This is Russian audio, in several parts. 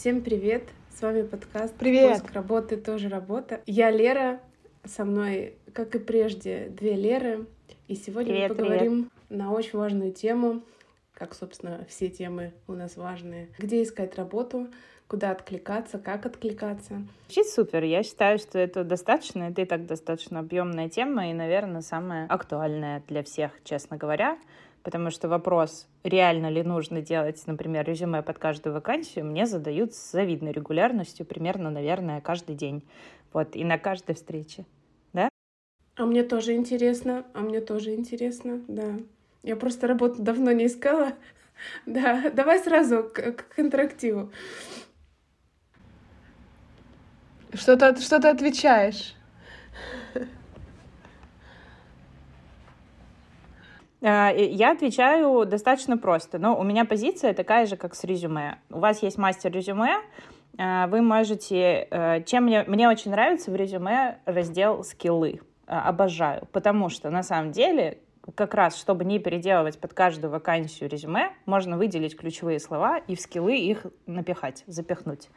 Всем привет! С вами подкаст Привет! «Поиск работы тоже работа». Я Лера, со мной, как и прежде, две Леры. И сегодня Привет, мы поговорим на очень важную тему, как, собственно, все темы у нас важные. Где искать работу, куда откликаться, как откликаться. Звучит супер. Я считаю, что это достаточно, это и так достаточно объемная тема и, наверное, самая актуальная для всех, честно говоря. Потому что вопрос, реально ли нужно делать, например, резюме под каждую вакансию, мне задают с завидной регулярностью, примерно, наверное, каждый день. Вот, и на каждой встрече. Да? А мне тоже интересно, а мне тоже интересно, да. Я просто работу давно не искала. Да, давай сразу к, к интерактиву. Что ты, что ты отвечаешь? Я отвечаю достаточно просто. Но у меня позиция такая же, как с резюме. У вас есть мастер резюме, а, вы можете... Э, чем мне, мне очень нравится в резюме раздел «Скиллы». А, обожаю, потому что на самом деле как раз, чтобы не переделывать под каждую вакансию резюме, можно выделить ключевые слова и в скиллы их напихать, запихнуть.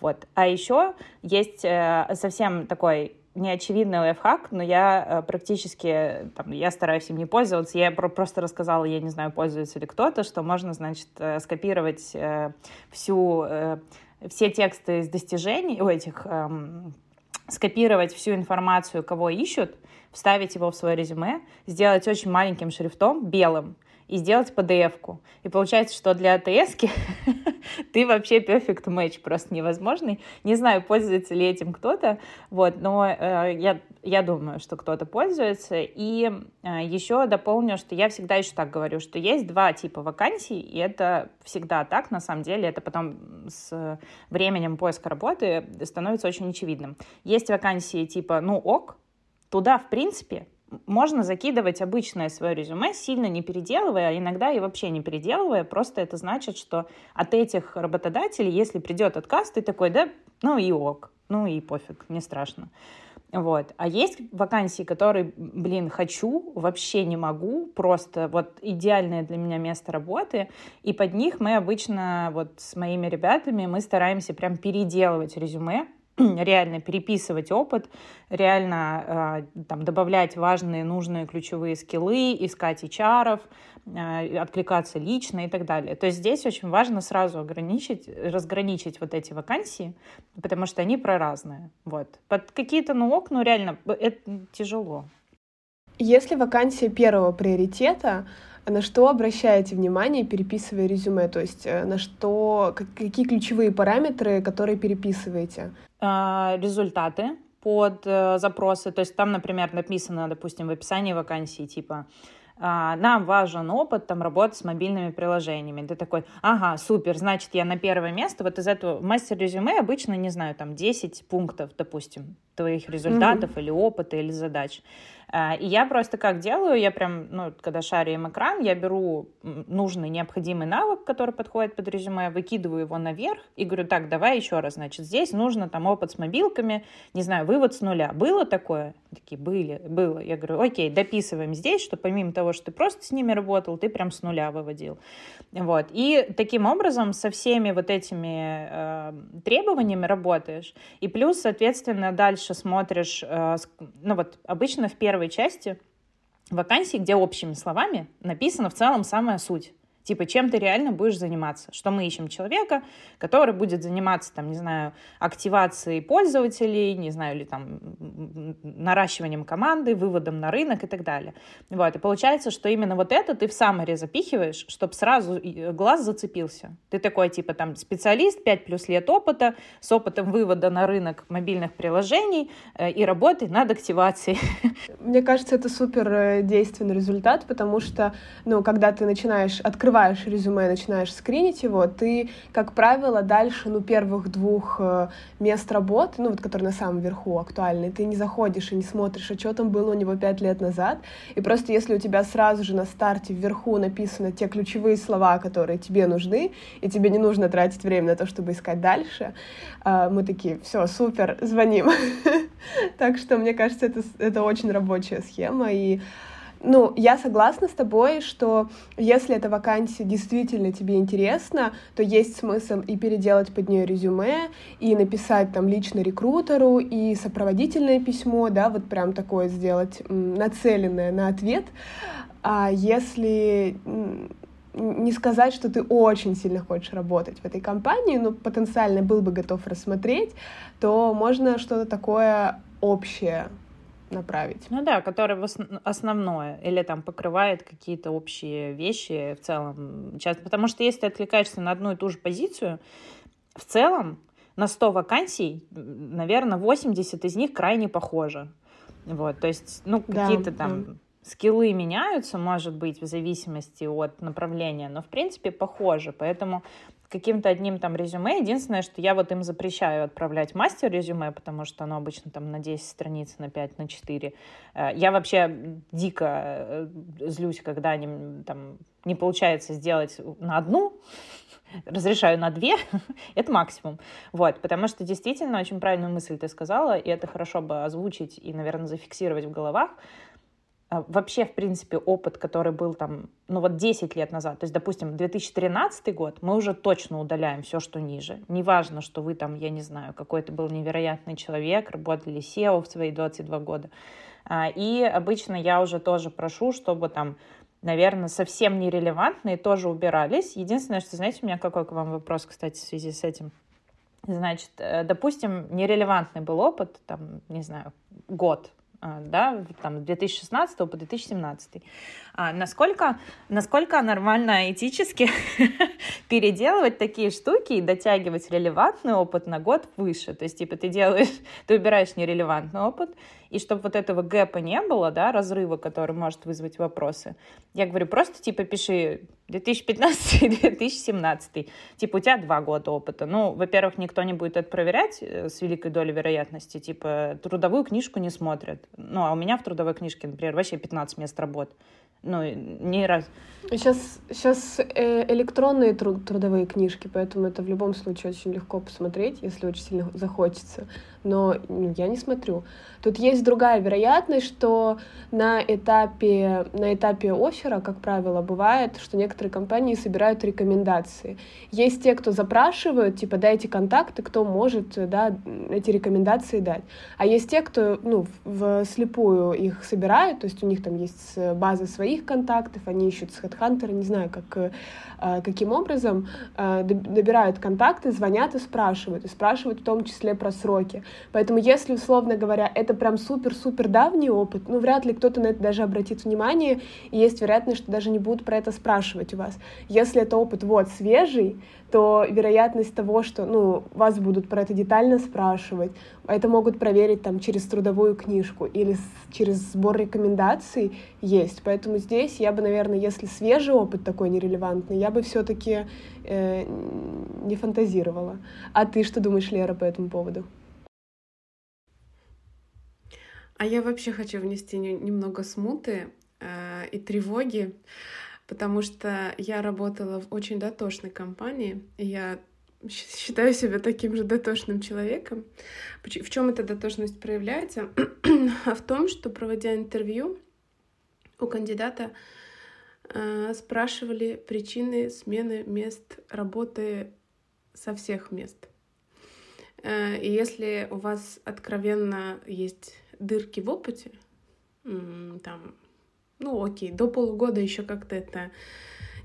Вот. А еще есть э, совсем такой неочевидный лайфхак, но я э, практически, там, я стараюсь им не пользоваться, я про просто рассказала, я не знаю, пользуется ли кто-то, что можно, значит, э, скопировать э, всю, все тексты из достижений, у этих, э, скопировать всю информацию, кого ищут, вставить его в свое резюме, сделать очень маленьким шрифтом, белым, и сделать PDF-ку. И получается, что для АТС ты вообще perfect match просто невозможный. Не знаю, пользуется ли этим кто-то, вот, но э, я, я думаю, что кто-то пользуется. И э, еще дополню, что я всегда еще так говорю, что есть два типа вакансий, и это всегда так, на самом деле, это потом с временем поиска работы становится очень очевидным. Есть вакансии типа «ну ок», туда, в принципе, можно закидывать обычное свое резюме, сильно не переделывая, а иногда и вообще не переделывая. Просто это значит, что от этих работодателей, если придет отказ, ты такой, да, ну и ок, ну и пофиг, не страшно. Вот. А есть вакансии, которые, блин, хочу, вообще не могу, просто вот идеальное для меня место работы, и под них мы обычно вот с моими ребятами мы стараемся прям переделывать резюме, реально переписывать опыт, реально э, там, добавлять важные, нужные ключевые скиллы, искать HR, э, откликаться лично и так далее. То есть здесь очень важно сразу ограничить, разграничить вот эти вакансии, потому что они про разные. Вот. Под какие-то, ну, окна реально это тяжело. Если вакансия первого приоритета, на что обращаете внимание, переписывая резюме? То есть э, на что, какие ключевые параметры, которые переписываете? А, результаты под э, запросы. То есть там, например, написано, допустим, в описании вакансии, типа, а, нам важен опыт там работы с мобильными приложениями. Ты такой, ага, супер, значит, я на первое место. Вот из этого мастер резюме обычно, не знаю, там 10 пунктов, допустим, твоих результатов mm-hmm. или опыта, или задач. А, и я просто как делаю, я прям, ну, когда шарю им экран, я беру нужный, необходимый навык, который подходит под резюме, выкидываю его наверх и говорю, так, давай еще раз, значит, здесь нужно там опыт с мобилками, не знаю, вывод с нуля. Было такое? Такие, были, было. Я говорю, окей, дописываем здесь, что помимо того, что ты просто с ними работал, ты прям с нуля выводил. Вот. И таким образом со всеми вот этими э, требованиями работаешь. И плюс, соответственно, дальше смотришь, э, ну вот обычно в первом первой части вакансии, где общими словами написана в целом самая суть. Типа, чем ты реально будешь заниматься? Что мы ищем человека, который будет заниматься, там, не знаю, активацией пользователей, не знаю, или там наращиванием команды, выводом на рынок и так далее. Вот. И получается, что именно вот это ты в саммаре запихиваешь, чтобы сразу глаз зацепился. Ты такой, типа, там, специалист, 5 плюс лет опыта, с опытом вывода на рынок мобильных приложений э, и работы над активацией. Мне кажется, это супер э, действенный результат, потому что, ну, когда ты начинаешь открывать открываешь резюме и начинаешь скринить его, ты, как правило, дальше, ну, первых двух э, мест работы, ну, вот, которые на самом верху актуальны, ты не заходишь и не смотришь, а что там было у него пять лет назад, и просто если у тебя сразу же на старте вверху написаны те ключевые слова, которые тебе нужны, и тебе не нужно тратить время на то, чтобы искать дальше, э, мы такие, все, супер, звоним. Так что, мне кажется, это, это очень рабочая схема, и Ну, я согласна с тобой, что если эта вакансия действительно тебе интересна, то есть смысл и переделать под нее резюме, и написать там лично рекрутеру, и сопроводительное письмо, да, вот прям такое сделать, нацеленное на ответ. А если не сказать, что ты очень сильно хочешь работать в этой компании, но потенциально был бы готов рассмотреть, то можно что-то такое общее направить. Ну да, которое основное, или там покрывает какие-то общие вещи в целом. Часто, потому что если ты откликаешься на одну и ту же позицию, в целом на 100 вакансий, наверное, 80 из них крайне похожи. Вот, то есть, ну, какие-то да, там да. скиллы меняются, может быть, в зависимости от направления, но, в принципе, похожи. Поэтому каким-то одним там резюме. Единственное, что я вот им запрещаю отправлять мастер резюме, потому что оно обычно там на 10 страниц, на 5, на 4. Э, я вообще дико э, злюсь, когда они там не получается сделать на одну, разрешаю на две, это максимум. Вот, потому что действительно очень правильную мысль ты сказала, и это хорошо бы озвучить и, наверное, зафиксировать в головах. А, вообще, в принципе, опыт, который был там, ну вот 10 лет назад, то есть, допустим, 2013 год, мы уже точно удаляем все, что ниже. Неважно, что вы там, я не знаю, какой-то был невероятный человек, работали SEO в свои 22 года. А, и обычно я уже тоже прошу, чтобы там, наверное, совсем нерелевантные тоже убирались. Единственное, что, знаете, у меня какой к вам вопрос, кстати, в связи с этим. Значит, э, допустим, нерелевантный был опыт, там, не знаю, год, да, там, 2016 по 2017. А насколько, насколько нормально этически переделывать такие штуки и дотягивать релевантный опыт на год выше? То есть, типа, ты делаешь, ты убираешь нерелевантный опыт, и чтобы вот этого гэпа не было, да, разрыва, который может вызвать вопросы, я говорю, просто, типа, пиши 2015-2017, типа, у тебя два года опыта. Ну, во-первых, никто не будет это проверять э, с великой долей вероятности, типа, трудовую книжку не смотрят. Ну, а у меня в трудовой книжке, например, вообще 15 мест работ ну, не раз. Сейчас, сейчас э, электронные труд, трудовые книжки, поэтому это в любом случае очень легко посмотреть, если очень сильно захочется. Но ну, я не смотрю. Тут есть другая вероятность, что на этапе, на этапе оффера, как правило, бывает, что некоторые компании собирают рекомендации. Есть те, кто запрашивают, типа, дайте контакты, кто может да, эти рекомендации дать. А есть те, кто ну, вслепую их собирают, то есть у них там есть база своих контактов, они ищут с HeadHunter, не знаю, как, э, каким образом, э, добирают контакты, звонят и спрашивают, и спрашивают в том числе про сроки. Поэтому если, условно говоря, это прям супер-супер давний опыт, ну, вряд ли кто-то на это даже обратит внимание, и есть вероятность, что даже не будут про это спрашивать у вас. Если это опыт вот свежий, то вероятность того, что ну, вас будут про это детально спрашивать, это могут проверить там через трудовую книжку или с, через сбор рекомендаций есть. Поэтому здесь я бы, наверное, если свежий опыт такой нерелевантный, я бы все-таки э, не фантазировала. А ты что думаешь, Лера, по этому поводу? А я вообще хочу внести немного смуты э, и тревоги потому что я работала в очень дотошной компании, и я считаю себя таким же дотошным человеком. В чем эта дотошность проявляется? а в том, что проводя интервью, у кандидата э, спрашивали причины смены мест работы со всех мест. Э, и если у вас откровенно есть дырки в опыте, там ну окей, до полугода еще как-то это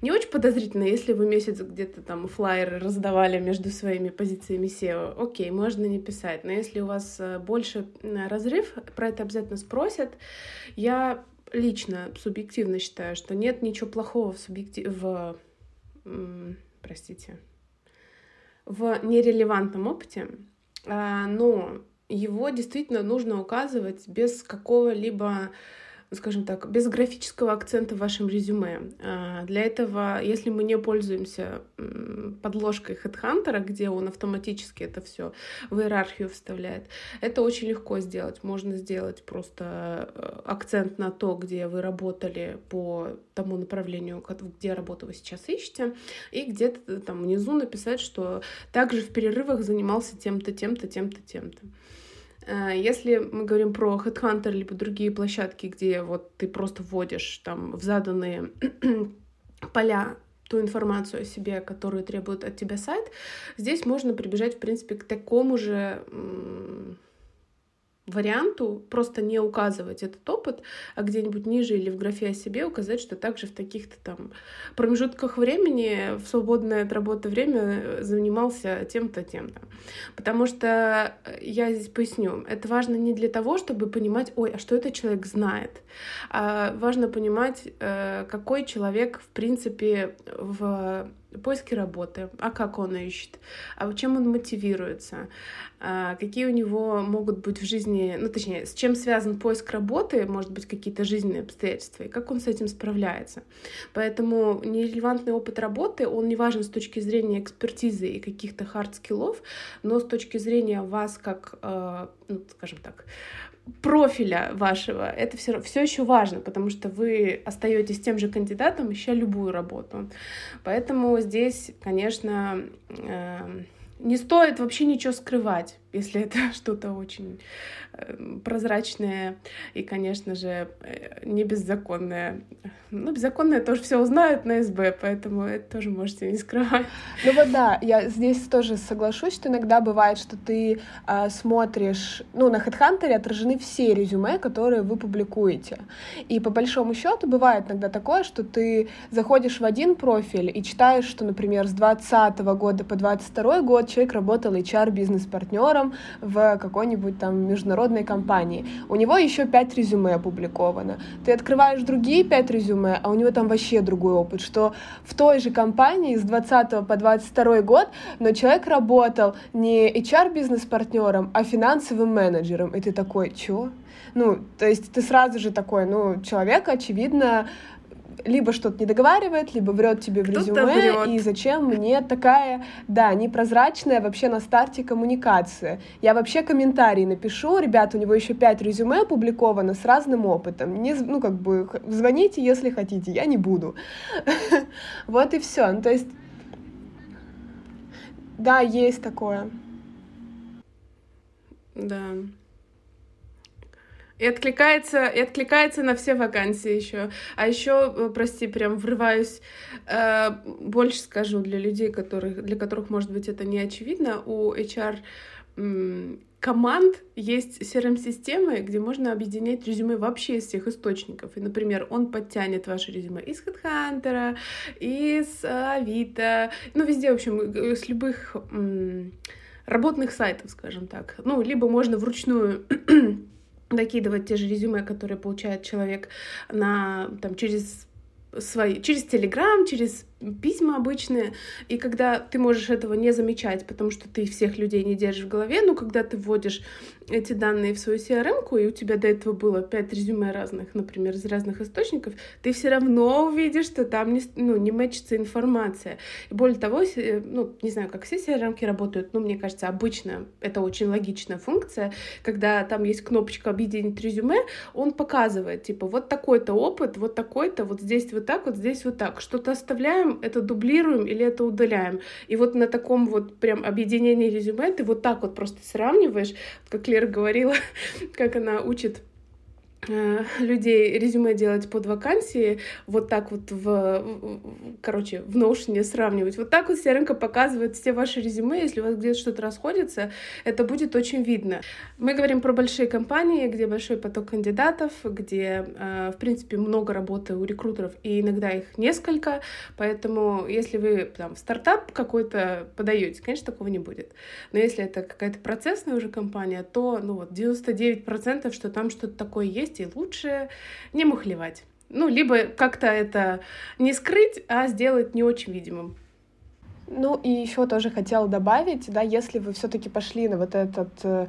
не очень подозрительно, если вы месяц где-то там флайеры раздавали между своими позициями SEO, окей, можно не писать. Но если у вас э, больше разрыв, про это обязательно спросят. Я лично субъективно считаю, что нет ничего плохого в субъектив... в... простите, в нерелевантном опыте, а, но его действительно нужно указывать без какого-либо скажем так, без графического акцента в вашем резюме. А, для этого, если мы не пользуемся подложкой HeadHunter, где он автоматически это все в иерархию вставляет, это очень легко сделать. Можно сделать просто э, акцент на то, где вы работали по тому направлению, где работу вы сейчас ищете, и где-то там внизу написать, что также в перерывах занимался тем-то, тем-то, тем-то, тем-то. Э, если мы говорим про Headhunter либо другие площадки, где вот ты просто вводишь там в заданные поля ту информацию о себе, которую требует от тебя сайт, здесь можно прибежать, в принципе, к такому же варианту просто не указывать этот опыт, а где-нибудь ниже или в графе о себе указать, что также в таких-то там промежутках времени в свободное от работы время занимался тем-то, тем-то. Потому что э, я здесь поясню, это важно не для того, чтобы понимать, ой, а что этот человек знает, а важно понимать, э, какой человек, в принципе, в поиске работы, а как он ищет, а чем он мотивируется, а какие у него могут быть в жизни, ну точнее, с чем связан поиск работы, может быть, какие-то жизненные обстоятельства, и как он с этим справляется. Поэтому нерелевантный опыт работы, он не важен с точки зрения экспертизы и каких-то hard skill ов, но с точки зрения вас как, э, ну, скажем так, профиля вашего, это все, все еще важно, потому что вы остаетесь тем же кандидатом, ища любую работу. Поэтому здесь, конечно, э, не стоит вообще ничего скрывать если это что-то очень эм, прозрачное и, конечно же, э, не беззаконное. Ну, беззаконное тоже все узнают на СБ, поэтому это тоже можете не скрывать. Ну вот да, я здесь тоже соглашусь, что иногда бывает, что ты э, смотришь, ну, на HeadHunter отражены все резюме, которые вы публикуете. И по большому счету бывает иногда такое, что ты заходишь в один профиль и читаешь, что, например, с 2020 года по 2022 год человек работал HR-бизнес-партнером, партнером в какой-нибудь там международной компании. У него еще пять резюме опубликовано. Ты открываешь другие пять резюме, а у него там вообще другой опыт, что в той же компании с 20 по 22 год, но человек работал не HR-бизнес-партнером, а финансовым менеджером. И ты такой, чё? Ну, то есть ты сразу же такой, ну, человек, очевидно, либо что-то не договаривает, либо врет тебе в резюме, врет. и зачем мне такая, да, непрозрачная вообще на старте коммуникация. Я вообще комментарий напишу, ребята, у него еще пять резюме опубликовано с разным опытом, не, ну как бы звоните, если хотите, я не буду. Вот и все. Ну, то есть, да, есть такое. Да. И откликается, и откликается на все вакансии еще. А еще, э, прости, прям врываюсь, э, больше скажу для людей, которых, для которых, может быть, это не очевидно. У HR команд есть CRM-системы, где можно объединять резюме вообще из всех источников. И, например, он подтянет ваше резюме из HeadHunter, из Авито, ну, везде, в общем, э, с любых работных сайтов, скажем так. Ну, либо можно вручную докидывать те же резюме, которые получает человек на, там, через свои, через Телеграм, через письма обычные, и когда ты можешь этого не замечать, потому что ты всех людей не держишь в голове, но когда ты вводишь эти данные в свою CRM, и у тебя до этого было пять резюме разных, например, из разных источников, ты все равно увидишь, что там не, ну, не мэчится информация. И более того, ну, не знаю, как все CRM работают, но мне кажется, обычно это очень логичная функция, когда там есть кнопочка «Объединить резюме», он показывает, типа, вот такой-то опыт, вот такой-то, вот здесь вот так, вот здесь вот так. Что-то оставляем, это дублируем или это удаляем. И вот на таком вот прям объединении резюме ты вот так вот просто сравниваешь, как Лера говорила, как она учит людей резюме делать под вакансии, вот так вот в, короче, в Notion сравнивать. Вот так вот CRM показывает все ваши резюме, если у вас где-то что-то расходится, это будет очень видно. Мы говорим про большие компании, где большой поток кандидатов, где, э, в принципе, много работы у рекрутеров, и иногда их несколько, поэтому если вы там в стартап какой-то подаете, конечно, такого не будет. Но если это какая-то процессная уже компания, то, ну вот, 99% что там что-то такое есть, есть, и лучше не мухлевать. Ну, либо как-то это не скрыть, а сделать не очень видимым. Ну и еще тоже хотела добавить, да, если вы все-таки пошли на вот этот э,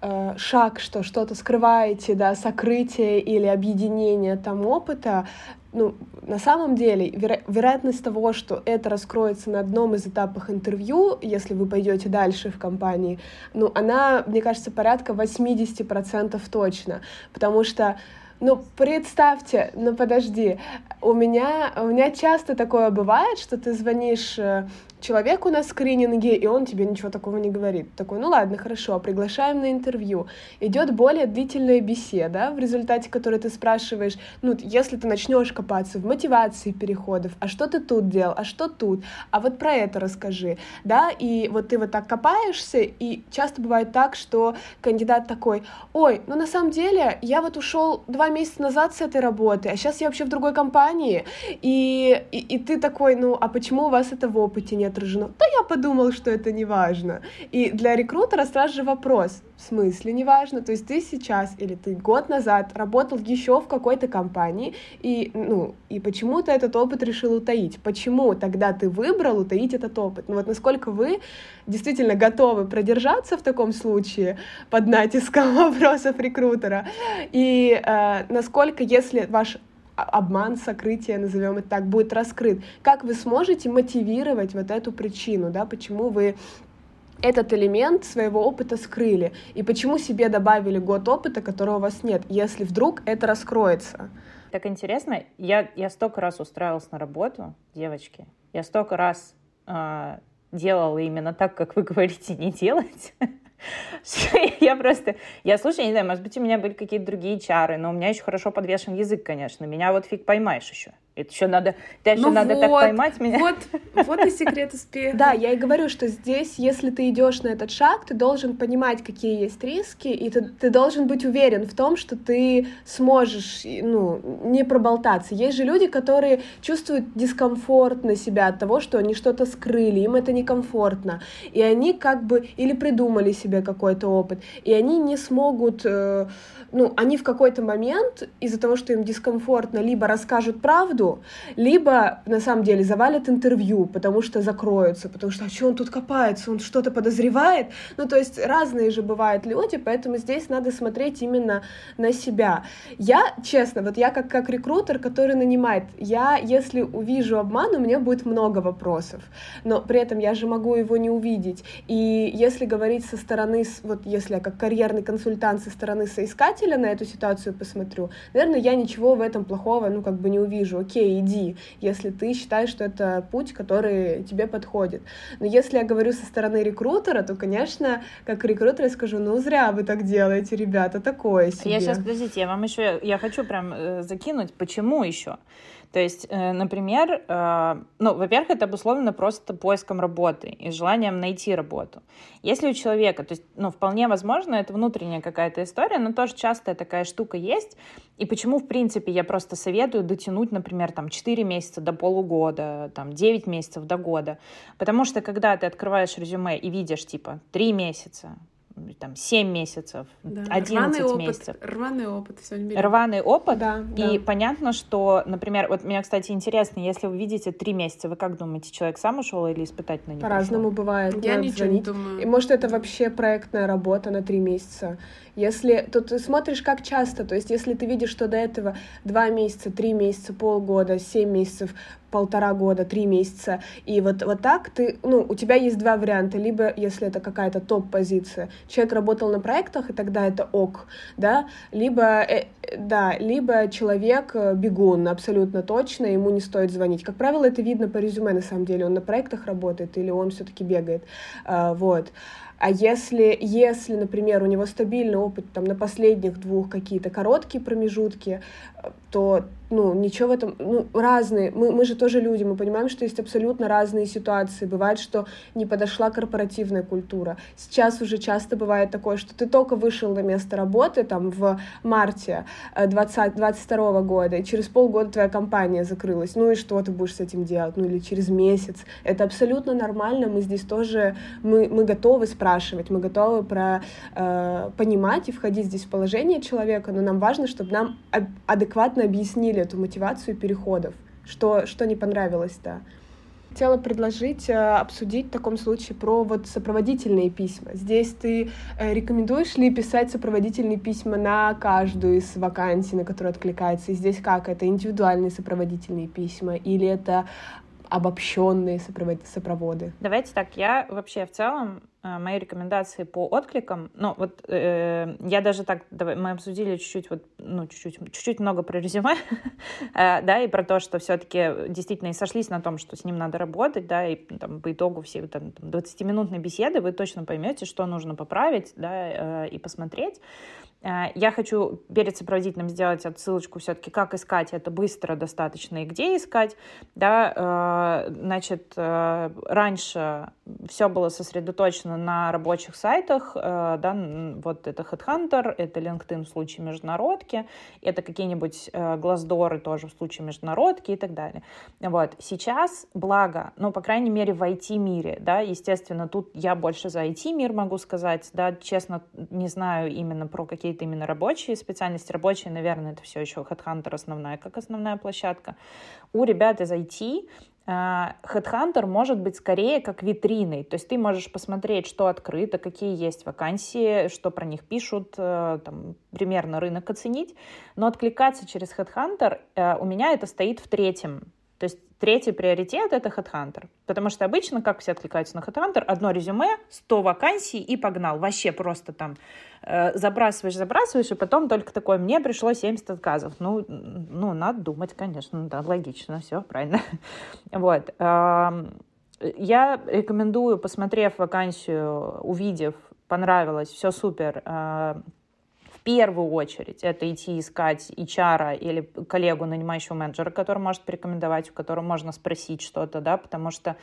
э, шаг, что что-то скрываете, да, сокрытие или объединение там опыта, ну, на самом деле, веро- вероятность того, что это раскроется на одном из этапов интервью, если вы пойдете дальше в компании, ну, она, мне кажется, порядка 80% точно, потому что ну, представьте, ну подожди, у меня, у меня часто такое бывает, что ты звонишь э, человеку на скрининге, и он тебе ничего такого не говорит. Такой, ну ладно, хорошо, приглашаем на интервью. Идет более длительная беседа, в результате которой ты спрашиваешь, ну, если ты начнешь копаться в мотивации переходов, а что ты тут делал, а что тут, а вот про это расскажи, да, и вот ты вот так копаешься, и часто бывает так, что кандидат такой, ой, ну на самом деле я вот ушел два месяца назад с этой работы, а сейчас я вообще в другой компании, и, и, и ты такой, ну, а почему у вас это в опыте нет? Отражено. Да я подумал, что это не важно. И для рекрутера сразу же вопрос, в смысле не важно? То есть ты сейчас или ты год назад работал еще в какой-то компании, и, ну, и почему ты этот опыт решил утаить? Почему тогда ты выбрал утаить этот опыт? Ну вот насколько вы действительно готовы продержаться в таком случае под натиском вопросов рекрутера? И э, насколько, если ваш обман, сокрытие, назовем это так, будет раскрыт. Как вы сможете мотивировать вот эту причину, да, почему вы этот элемент своего опыта скрыли, и почему себе добавили год опыта, которого у вас нет, если вдруг это раскроется. Так интересно, я, я столько раз устраивалась на работу, девочки, я столько раз э, делала именно так, как вы говорите, не делать. Я просто, я слушаю, не знаю, может быть, у меня были какие-то другие чары, но у меня еще хорошо подвешен язык, конечно. Меня вот фиг поймаешь еще. Это еще надо, дальше ну надо вот, так поймать меня. Вот, вот и секрет успеха. Да, я и говорю, что здесь, если ты идешь на этот шаг, ты должен понимать, какие есть риски, и ты, ты должен быть уверен в том, что ты сможешь, ну, не проболтаться. Есть же люди, которые чувствуют дискомфорт на себя от того, что они что-то скрыли, им это некомфортно, и они как бы или придумали себе какой-то опыт, и они не смогут, э, ну, они в какой-то момент из-за того, что им дискомфортно, либо расскажут правду, правду, либо на самом деле завалят интервью, потому что закроются, потому что а что он тут копается, он что-то подозревает. Ну, то есть разные же бывают люди, поэтому здесь надо смотреть именно на себя. Я, честно, вот я как, как рекрутер, который нанимает, я, если увижу обман, у меня будет много вопросов, но при этом я же могу его не увидеть. И если говорить со стороны, вот если я как карьерный консультант со стороны соискателя на эту ситуацию посмотрю, наверное, я ничего в этом плохого, ну, как бы не увижу окей, иди, если ты считаешь, что это путь, который тебе подходит. Но если я говорю со стороны рекрутера, то, конечно, как рекрутер я скажу, ну, зря вы так делаете, ребята, такое себе. Я сейчас, подождите, я вам еще, я хочу прям э, закинуть, почему еще? То есть, э, например, э, ну, во-первых, это обусловлено просто поиском работы и желанием найти работу. Если у человека, то есть, ну, вполне возможно, это внутренняя какая-то история, но тоже частая такая штука есть. И почему, в принципе, я просто советую дотянуть, например, там, 4 месяца до полугода, там, 9 месяцев до года. Потому что, когда ты открываешь резюме и видишь, типа, 3 месяца, там 7 месяцев, да. 11 рваный месяцев. Опыт, рваный опыт. Все рваный опыт. Да, и да. понятно, что, например, вот меня, кстати, интересно, если вы видите 3 месяца, вы как думаете, человек сам ушел или испытательно не По-разному бывает. Я ничего звонить. не думаю. И может это вообще проектная работа на 3 месяца. Если то ты смотришь, как часто, то есть если ты видишь, что до этого два месяца, три месяца, полгода, семь месяцев, полтора года, три месяца, и вот, вот так ты, ну, у тебя есть два варианта, либо, если это какая-то топ-позиция, человек работал на проектах, и тогда это ок, да, либо, э, да, либо человек э, бегун, абсолютно точно, ему не стоит звонить. Как правило, это видно по резюме, на самом деле, он на проектах работает или он все-таки бегает, а, вот. А если, если, например, у него стабильный опыт там, на последних двух какие-то короткие промежутки, то ну, ничего в этом, ну, разные, мы, мы же тоже люди, мы понимаем, что есть абсолютно разные ситуации, бывает, что не подошла корпоративная культура, сейчас уже часто бывает такое, что ты только вышел на место работы, там, в марте 20, 22 года, и через полгода твоя компания закрылась, ну и что ты будешь с этим делать, ну или через месяц, это абсолютно нормально, мы здесь тоже, мы, мы готовы спрашивать, мы готовы про, э, понимать и входить здесь в положение человека, но нам важно, чтобы нам адекватно объяснили эту мотивацию переходов, что, что не понравилось, да. Хотела предложить э, обсудить в таком случае про вот сопроводительные письма. Здесь ты э, рекомендуешь ли писать сопроводительные письма на каждую из вакансий, на которую откликается? И здесь как? Это индивидуальные сопроводительные письма или это обобщенные сопроводы. Давайте так, я вообще в целом э, мои рекомендации по откликам, ну вот э, я даже так, давай, мы обсудили чуть-чуть вот, ну чуть-чуть, чуть-чуть много про резюме, э, да, и про то, что все-таки действительно и сошлись на том, что с ним надо работать, да, и там по итогу всей там, 20-минутной беседы вы точно поймете, что нужно поправить, да, э, и посмотреть. Э, я хочу перед сопроводительным сделать отсылочку все-таки, как искать это быстро достаточно и где искать. Да, э, значит, э, раньше все было сосредоточено на рабочих сайтах, да, вот это Headhunter, это LinkedIn в случае международки, это какие-нибудь глаздоры тоже в случае международки и так далее. Вот. Сейчас, благо, ну, по крайней мере, в IT-мире, да, естественно, тут я больше за IT-мир могу сказать, да, честно, не знаю именно про какие какие-то именно рабочие специальности. Рабочие, наверное, это все еще Headhunter основная, как основная площадка. У ребят из IT а, Headhunter может быть скорее как витриной, то есть ты можешь посмотреть, что открыто, какие есть вакансии, что про них пишут, э, там, примерно рынок оценить, но откликаться через Headhunter э, у меня это стоит в третьем то есть третий приоритет — это HeadHunter. Потому что обычно, как все откликаются на HeadHunter, одно резюме, 100 вакансий и погнал. Вообще просто там э, забрасываешь, забрасываешь, и потом только такое, мне пришло 70 отказов. Ну, ну надо думать, конечно, да, логично, все правильно. вот. Я рекомендую, посмотрев вакансию, увидев, понравилось, все супер, э, первую очередь это идти искать HR или коллегу, нанимающего менеджера, который может порекомендовать, у которого можно спросить что-то, да, потому что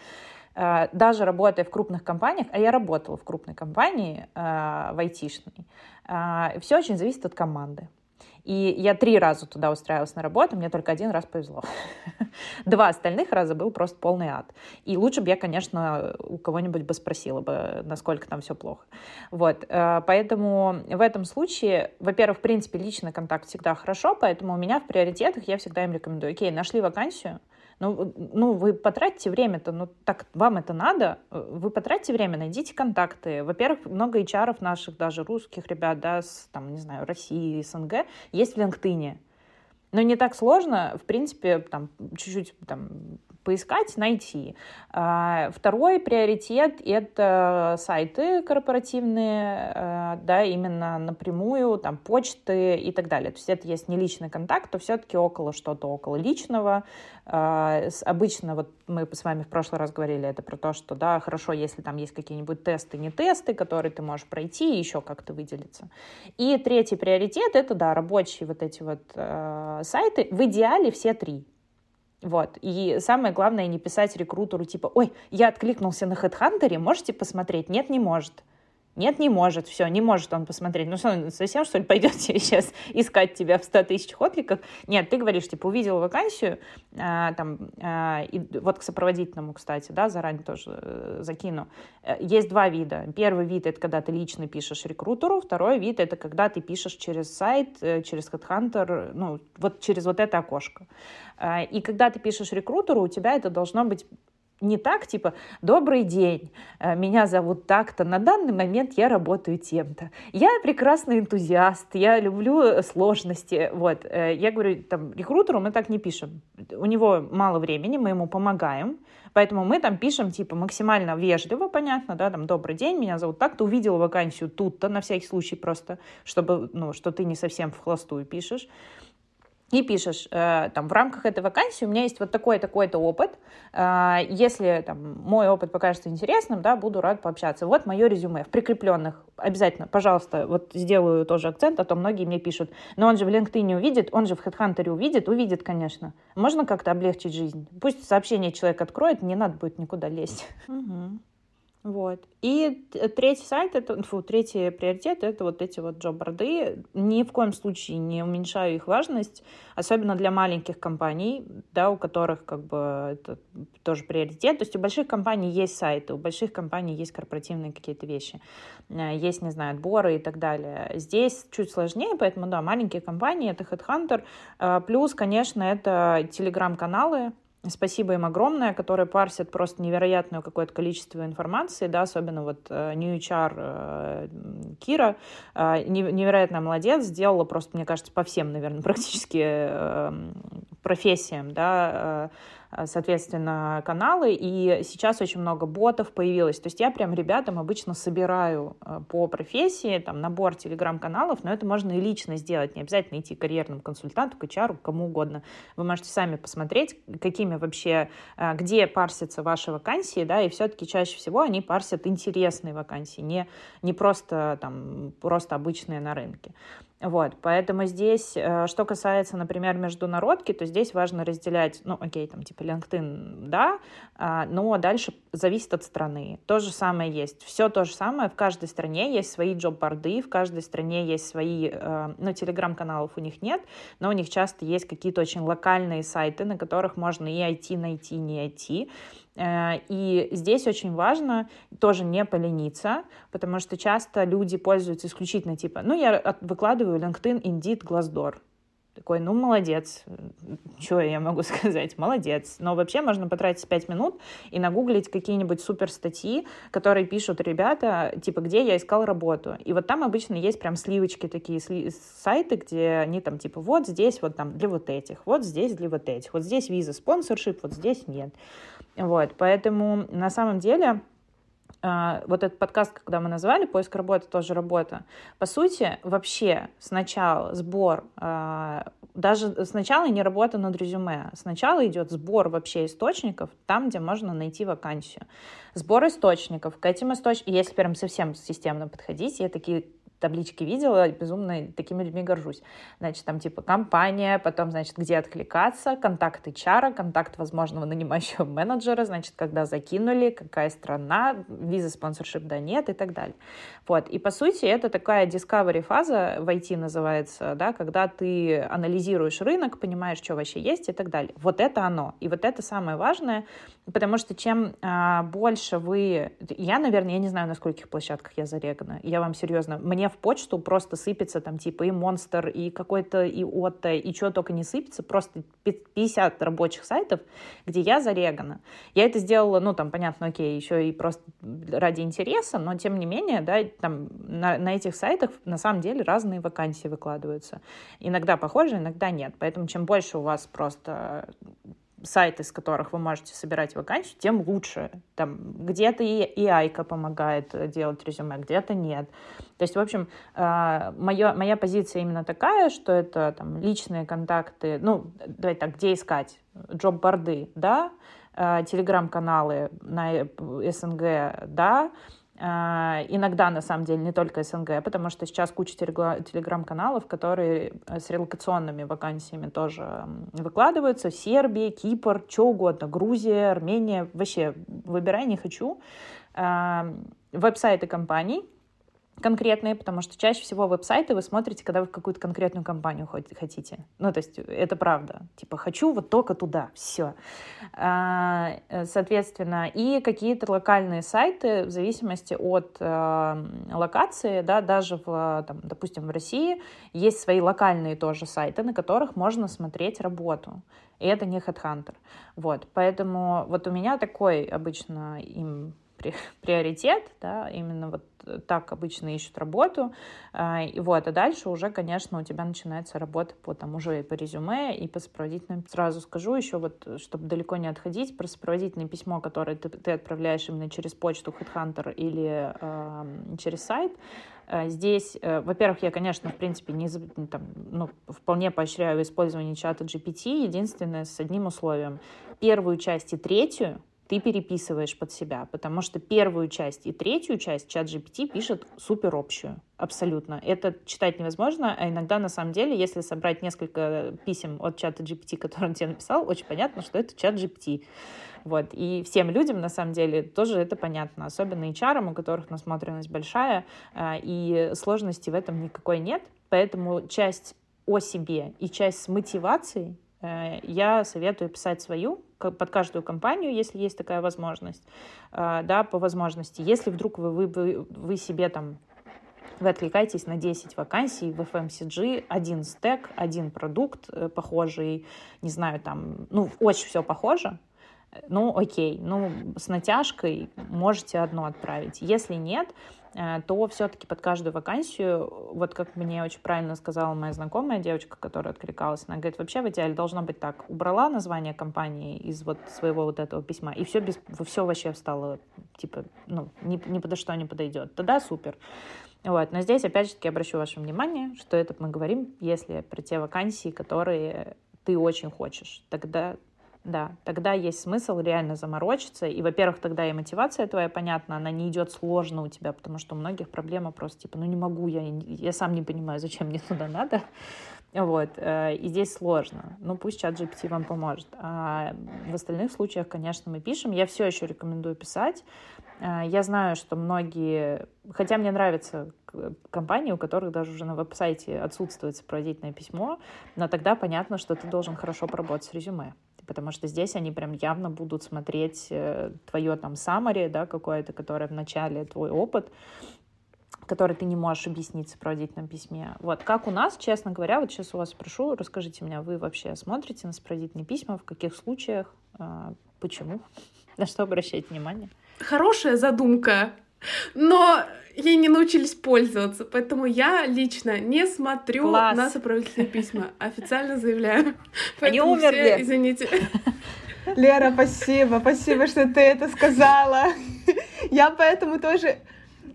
э, даже работая в крупных компаниях, а я работала в крупной компании, э, в айтишной, э, все очень зависит от команды. И я три раза туда устраивалась на работу, мне только один раз повезло. Два остальных раза был просто полный ад. И лучше бы я, конечно, у кого-нибудь бы спросила бы, насколько там все плохо. Вот, э, поэтому в этом случае, во-первых, в принципе, личный контакт всегда хорошо, поэтому у меня в приоритетах я всегда им рекомендую. Окей, нашли вакансию, ну, ну, вы потратите время-то, ну, так вам это надо, вы потратите время, найдите контакты. Во-первых, много HR наших, даже русских ребят, да, с, там, не знаю, России, СНГ, есть в LinkedIn. Но не так сложно, в принципе, там, чуть-чуть там, поискать, найти. А, второй приоритет — это сайты корпоративные, а, да, именно напрямую, там, почты и так далее. То есть это есть не личный контакт, то все-таки около что-то около личного. А, обычно, вот мы с вами в прошлый раз говорили это про то, что, да, хорошо, если там есть какие-нибудь тесты, не тесты, которые ты можешь пройти и еще как-то выделиться. И третий приоритет — это, да, рабочие вот эти вот сайты. В идеале все три. Вот. И самое главное, не писать рекрутеру типа, ой, я откликнулся на HeadHunter, можете посмотреть? Нет, не может. Нет, не может, все, не может он посмотреть. Ну что, он совсем, что ли, пойдет сейчас искать тебя в 100 тысяч откликах? Нет, ты говоришь, типа, увидел вакансию, а, там, а, и вот к сопроводительному, кстати, да, заранее тоже э, закину. Э, есть два вида. Первый вид — это когда ты лично пишешь рекрутеру, второй вид — это когда ты пишешь через сайт, э, через HeadHunter, ну, вот через вот это окошко. А, и когда ты пишешь рекрутеру, у тебя это должно быть не так, типа, добрый день, э, меня зовут так-то, на данный момент я работаю тем-то. Я прекрасный энтузиаст, я люблю э, сложности. Вот, э, я говорю, там, рекрутеру мы так не пишем. У него мало времени, мы ему помогаем, поэтому мы там пишем, типа, максимально вежливо, понятно, да, там, добрый день, меня зовут так-то, увидела вакансию тут-то, на всякий случай просто, чтобы, ну, что ты не совсем в хлостую пишешь и пишешь, э, там, в рамках этой вакансии у меня есть вот такой-такой-то опыт, э, если там, мой опыт покажется интересным, да, буду рад пообщаться. Вот мое резюме в прикрепленных. Обязательно, пожалуйста, вот сделаю тоже акцент, а то многие мне пишут, но он же в LinkedIn увидит, он же в HeadHunter увидит, увидит, конечно. Можно как-то облегчить жизнь? Пусть сообщение человек откроет, не надо будет никуда лезть. Вот. И третий сайт, это, фу, третий приоритет, это вот эти вот джоб-борды. Ни в коем случае не уменьшаю их важность, особенно для маленьких компаний, да, у которых как бы это тоже приоритет. То есть у больших компаний есть сайты, у больших компаний есть корпоративные какие-то вещи, э, есть, не знаю, отборы и так далее. Здесь чуть сложнее, поэтому, да, маленькие компании — это Headhunter. Э, плюс, конечно, это телеграм-каналы, Спасибо им огромное, которые парсят просто невероятное какое-то количество информации, да, особенно вот э, New HR э, Кира, э, невероятно молодец, сделала просто, мне кажется, по всем, наверное, практически профессиям, да, соответственно, каналы, и сейчас очень много ботов появилось. То есть я прям ребятам обычно собираю э, по профессии там набор телеграм-каналов, но это можно и лично сделать, не обязательно идти к карьерному консультанту, к HR, кому угодно. Вы можете сами посмотреть, какими вообще, э, где парсятся ваши вакансии, да, и все-таки чаще всего они парсят интересные вакансии, не, не просто там, просто обычные на рынке. Вот, поэтому здесь, э, что касается, например, международки, то здесь важно разделять, ну, окей, там, типа LinkedIn, да, а, но дальше зависит от страны. То же самое есть. Все то же самое. В каждой стране есть свои джоб-борды, в каждой стране есть свои, э, ну, телеграм-каналов у них нет, но у них часто есть какие-то очень локальные сайты, на которых можно и IT найти, не IT. Э, и здесь очень важно тоже не полениться, потому что часто люди пользуются исключительно типа, ну, я выкладываю LinkedIn, Indeed, Glassdoor. Такой, ну, молодец. Что я могу сказать? Молодец. Но вообще можно потратить 5 минут и нагуглить какие-нибудь супер статьи, которые пишут ребята, типа, где я искал работу. И вот там обычно есть прям сливочки такие, сли сайты, где они там, типа, вот здесь вот там для вот этих, вот здесь для вот этих, вот здесь виза спонсоршип, вот здесь нет. Вот, поэтому на самом деле вот этот подкаст, когда мы назвали «Поиск работы тоже работа», по сути, вообще сначала сбор, а, даже сначала не работа над резюме, сначала идет сбор вообще источников там, где можно найти вакансию. Сбор источников, к этим источникам, если прям совсем системно подходить, я такие таблички видела, безумно такими людьми горжусь. Значит, там типа компания, потом, значит, где откликаться, контакт HR, контакт возможного нанимающего менеджера, значит, когда закинули, какая страна, виза спонсоршип, да, нет и так далее. Вот, и по сути это такая discovery фаза в IT называется, да, когда ты анализируешь рынок, понимаешь, что вообще есть и так далее. Вот это оно. И вот это самое важное, потому что чем а, больше вы... Я, наверное, я не знаю, на скольких площадках я зарегана. Я вам серьезно... Мне в почту просто сыпется там типа и Монстр, и какой-то и Отто, и что только не сыпется, просто 50 рабочих сайтов, где я зарегана. Я это сделала, ну там, понятно, окей, еще и просто ради интереса, но тем не менее, да, там на, на этих сайтах на самом деле разные вакансии выкладываются. Иногда похожи, иногда нет. Поэтому чем больше у вас просто сайты, с которых вы можете собирать вакансию, тем лучше. Там где-то и, и Айка помогает делать резюме, где-то нет. То есть, в общем, э, моё, моя позиция именно такая, что это там, личные контакты, ну, давай так, где искать? Джоб-борды, да, э, телеграм-каналы на СНГ, да, иногда, на самом деле, не только СНГ, потому что сейчас куча телеграм-каналов, которые э, с релокационными вакансиями тоже выкладываются. Сербия, Кипр, что угодно, Грузия, Армения. Вообще, выбирай, не хочу. А, веб-сайты компаний, конкретные, потому что чаще всего веб-сайты вы смотрите, когда вы в какую-то конкретную компанию хотите. Ну, то есть это правда. Типа, хочу вот только туда, все. А, соответственно, и какие-то локальные сайты в зависимости от э, локации, да, даже в, там, допустим, в России есть свои локальные тоже сайты, на которых можно смотреть работу. И это не HeadHunter. Вот, поэтому вот у меня такой обычно им приоритет, да, именно вот так обычно ищут работу, а, и вот, а дальше уже, конечно, у тебя начинается работа по тому же и по резюме, и по сопроводительным. Сразу скажу еще, вот, чтобы далеко не отходить, про сопроводительное письмо, которое ты, ты отправляешь именно через почту HeadHunter или э, через сайт, а, Здесь, э, во-первых, я, конечно, в принципе, не, там, ну, вполне поощряю использование чата GPT, единственное, с одним условием. Первую часть и третью ты переписываешь под себя, потому что первую часть и третью часть чат GPT пишет супер общую, абсолютно. Это читать невозможно, а иногда на самом деле, если собрать несколько писем от чата GPT, который он тебе написал, очень понятно, что это чат GPT. Вот. И всем людям, на самом деле, тоже это понятно, особенно HR, у которых насмотренность большая, а, и сложности в этом никакой нет. Поэтому часть о себе и часть с мотивацией я советую писать свою под каждую компанию, если есть такая возможность, э, да, по возможности. Если вдруг вы, вы, вы себе там вы откликаетесь на 10 вакансий в FMCG, один стек, один продукт э, похожий, не знаю, там, ну, очень все похоже, ну, окей, ну, с натяжкой можете одно отправить. Если нет, Э, то все-таки под каждую вакансию, вот как мне очень правильно сказала моя знакомая девочка, которая откликалась, она говорит, вообще в идеале должно быть так, убрала название компании из вот своего вот этого письма, и все, без, все вообще стало, типа, ну, ни, ни подо что не подойдет. Тогда супер. Вот. Но здесь, опять же таки, обращу ваше внимание, что это мы говорим, если про те вакансии, которые ты очень хочешь. Тогда да, тогда есть смысл реально заморочиться. И, во-первых, тогда и мотивация твоя понятна, она не идет сложно у тебя, потому что у многих проблема просто типа, ну не могу, я, я сам не понимаю, зачем мне туда надо. Вот, э, и здесь сложно. Ну, пусть чат GPT вам поможет. А в остальных случаях, конечно, мы пишем. Я все еще рекомендую писать. Э, я знаю, что многие... Хотя мне нравятся компании, у которых даже уже на веб-сайте отсутствует сопроводительное письмо, но тогда понятно, что ты должен хорошо поработать с резюме потому что здесь они прям явно будут смотреть э, твое там summary, да, какое-то, которое в начале, твой опыт, который ты не можешь объяснить в сопроводительном письме. Вот, как у нас, честно говоря, вот сейчас у вас спрошу, расскажите мне, вы вообще смотрите на сопроводительные письма, в каких случаях, э, почему, на что обращать внимание? Хорошая задумка, но ей не научились пользоваться, поэтому я лично не смотрю Класс. на сопроводительные письма. Официально заявляю. Они умерли. Все, извините. Лера, спасибо, спасибо, что ты это сказала. Я поэтому тоже...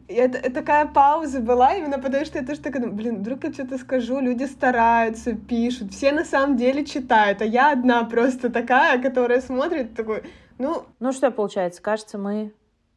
Это, такая пауза была, именно потому что я тоже такая, блин, вдруг я что-то скажу, люди стараются, пишут, все на самом деле читают, а я одна просто такая, которая смотрит, такой, ну... Ну что получается, кажется, мы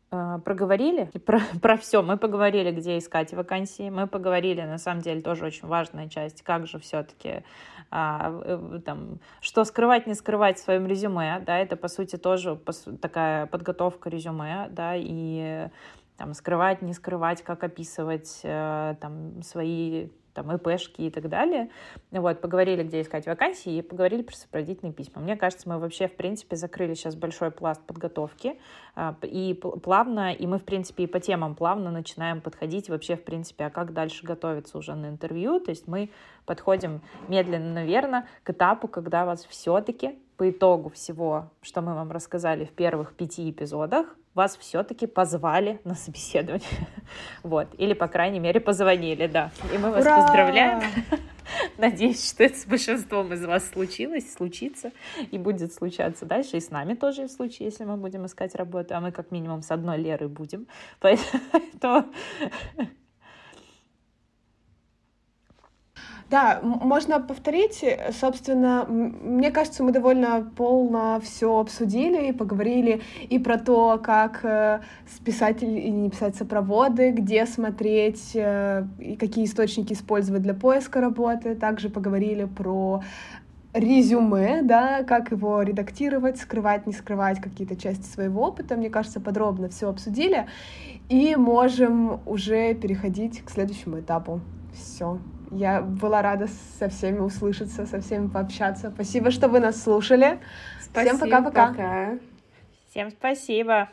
проговорили про, про все. Мы поговорили, где искать вакансии. Мы поговорили, на самом деле, тоже очень важная часть, как же все-таки а, там, что скрывать, не скрывать в своем резюме, да, это, по сути, тоже такая подготовка резюме, да, и там скрывать, не скрывать, как описывать э, там свои там, ИПшки и так далее. Вот, поговорили, где искать вакансии, и поговорили про сопроводительные письма. Мне кажется, мы вообще, в принципе, закрыли сейчас большой пласт подготовки, а, и плавно, и мы, в принципе, и по темам плавно начинаем подходить вообще, в принципе, а как дальше готовиться уже на интервью, то есть мы подходим медленно, наверное, к этапу, когда вас все-таки по итогу всего, что мы вам рассказали в первых пяти эпизодах, вас все-таки позвали на собеседование. Вот. Или, по крайней мере, позвонили, да. И мы вас Ура! поздравляем. Надеюсь, что это с большинством из вас случилось, случится и будет случаться дальше. И с нами тоже в случае, если мы будем искать работу. А мы как минимум с одной Лерой будем. Поэтому Да, можно повторить. Собственно, мне кажется, мы довольно полно все обсудили и поговорили и про то, как э, списать или не писать сопроводы, где смотреть э, и какие источники использовать для поиска работы. Также поговорили про резюме, да, как его редактировать, скрывать, не скрывать какие-то части своего опыта. Мне кажется, подробно все обсудили. И можем уже переходить к следующему этапу. Все. Я была рада со всеми услышаться, со всеми пообщаться. Спасибо, что вы нас слушали. Спасибо, Всем пока-пока. Всем спасибо.